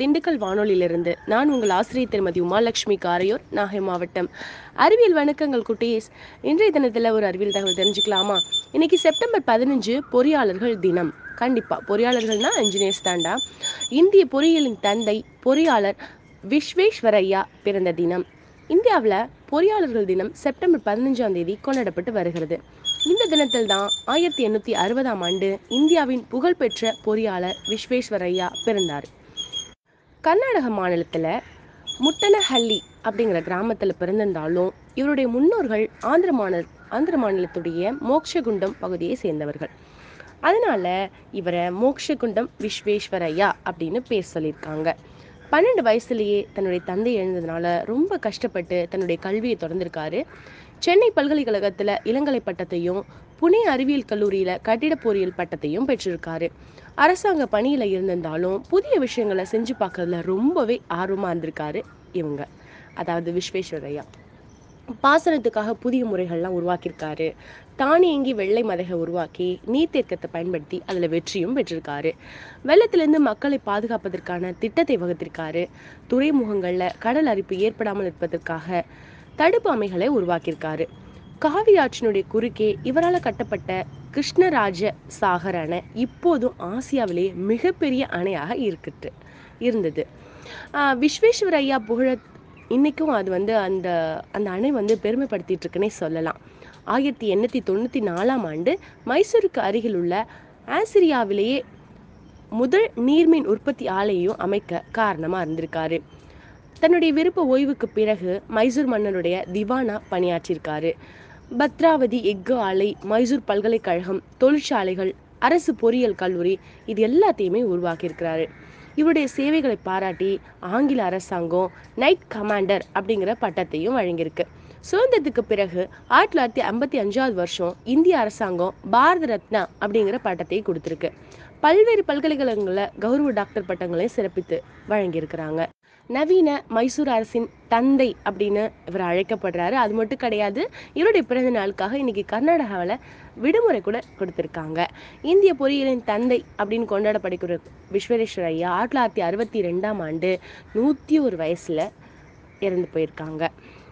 திண்டுக்கல் வானொலியிலிருந்து நான் உங்கள் ஆசிரியர் திருமதி உமாலட்சுமி காரையூர் நாகை மாவட்டம். அறிவியல் வணக்கங்கள் குட்டீஸ் இன்றைய தினத்தில் ஒரு அறிவியல் தகவல் தெரிஞ்சுக்கலாமா? இன்னைக்கு செப்டம்பர் பதினஞ்சு பொறியாளர்கள் தினம். கண்டிப்பா பொறியாளர்கள்னா இன்ஜினியர்ஸ் தாண்டா இந்திய பொறியியலின் தந்தை பொறியாளர் விஸ்வேஸ்வரையா பிறந்த தினம். இந்தியாவில் பொறியாளர்கள் தினம் செப்டம்பர் பதினஞ்சாம் தேதி கொண்டாடப்பட்டு வருகிறது. இந்த தினத்தில் தான் ஆயிரத்தி எண்ணூற்றி அறுபதாம் ஆண்டு இந்தியாவின் புகழ்பெற்ற பொறியாளர் விஸ்வேஸ்வரையா பிறந்தார். கர்நாடக மாநிலத்தில் முட்டனஹள்ளி அப்படிங்கிற கிராமத்தில் பிறந்திருந்தாலும் இவருடைய முன்னோர்கள் ஆந்திர மாநில ஆந்திர மாநிலத்துடைய மோக்ஷகுண்டம் பகுதியை சேர்ந்தவர்கள். அதனால இவரை மோக்ஷகுண்டம் விஸ்வேஸ்வரையா அப்படின்னு பேர் சொல்லியிருக்காங்க. பன்னெண்டு வயசுலேயே தன்னுடைய தந்தை எழுந்ததுனால ரொம்ப கஷ்டப்பட்டு தன்னுடைய கல்வியை தொடர்ந்திருக்காரு. சென்னை பல்கலைக்கழகத்தில் இளங்கலை பட்டத்தையும் புனே அறிவியல் கல்லூரியில் கட்டிட பொறியியல் பட்டத்தையும் பெற்றிருக்காரு. அரசாங்க பணியில் இருந்திருந்தாலும் புதிய விஷயங்களை செஞ்சு பார்க்கறதுல ரொம்பவே ஆர்வமாக இருந்திருக்காரு இவங்க. அதாவது விஸ்வேஸ்வரையா பாசனத்துக்காக புதிய முறைகள்லாம் உருவாக்கியிருக்காரு. தானியங்கி வெள்ளை மதகை உருவாக்கி நீர்த்தேக்கத்தை பயன்படுத்தி அதில் வெற்றியும் பெற்றிருக்காரு. வெள்ளத்திலேருந்து மக்களை பாதுகாப்பதற்கான திட்டத்தை வகுத்திருக்காரு. துறைமுகங்களில் கடல் அரிப்பு ஏற்படாமல் இருப்பதற்காக தடுப்பு அமைகளை உருவாக்கியிருக்காரு. காவியாற்றினுடைய குறுக்கே இவரால் கட்டப்பட்ட கிருஷ்ணராஜ சாகர் அணை இப்போதும் ஆசியாவிலேயே மிகப்பெரிய அணையாக இருக்குது இருந்தது. விஸ்வேஸ்வர் விஸ்வேஸ்வர ஐயா புகழ இன்னைக்கும் அது வந்து அந்த அந்த அணை வந்து பெருமைப்படுத்திட்டு இருக்குன்னே சொல்லலாம். ஆயிரத்தி எண்ணூற்றி தொண்ணூற்றி நாலாம் ஆண்டு மைசூருக்கு அருகில் உள்ள ஆசிரியாவிலேயே முதல் நீர்மின் உற்பத்தி ஆலையையும் அமைக்க காரணமாக இருந்திருக்காரு. தன்னுடைய விருப்ப ஓய்வுக்கு பிறகு மைசூர் மன்னருடைய திவானா பணியாற்றியிருக்காரு. பத்ராவதி எஃகு ஆலை மைசூர் பல்கலைக்கழகம் தொழிற்சாலைகள் அரசு பொறியியல் கல்லூரி இது எல்லாத்தையுமே உருவாக்கியிருக்கிறாரு. இவருடைய சேவைகளை பாராட்டி ஆங்கில அரசாங்கம் நைட் கமாண்டர் அப்படிங்கிற பட்டத்தையும் வழங்கியிருக்கு. சுதந்திரத்துக்கு பிறகு ஆயிரத்தி தொள்ளாயிரத்தி ஐம்பத்தி அஞ்சாவது வருஷம் இந்திய அரசாங்கம் பாரத ரத்னா அப்படிங்கிற பட்டத்தை கொடுத்துருக்கு. பல்வேறு பல்கலைக்கழகங்களில் கௌரவ டாக்டர் பட்டங்களையும் சிறப்பித்து வழங்கியிருக்கிறாங்க. நவீன மைசூர் அரசின் தந்தை அப்படின்னு இவர் அழைக்கப்படுறாரு. அது மட்டும் கிடையாது இவருடைய பிறந்த நாளுக்காக இன்னைக்கு கர்நாடகாவில் விடுமுறை கூட கொடுத்துருக்காங்க. இந்திய பொறியியலின் தந்தை அப்படின்னு கொண்டாடப்படுகிற விஸ்வேஸ்வர ஐயா ஆயிரத்தி தொள்ளாயிரத்தி அறுபத்தி ரெண்டாம் ஆண்டு நூற்றி ஒரு வயசில் இறந்து போயிருக்காங்க.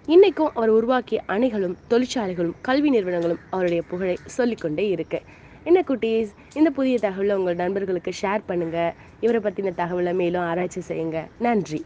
இன்னைக்கும் அவர் உருவாக்கிய அணைகளும் தொழிற்சாலைகளும் கல்வி நிறுவனங்களும் அவருடைய புகழை சொல்லிக்கொண்டே இருக்கு. என்ன குட்டீஸ்? இந்த புதிய தகவலை உங்கள் நண்பர்களுக்கு ஷேர் பண்ணுங்க. இவரை பற்றின தகவலை மேலும் ஆராய்ச்சி செய்யுங்க. நன்றி.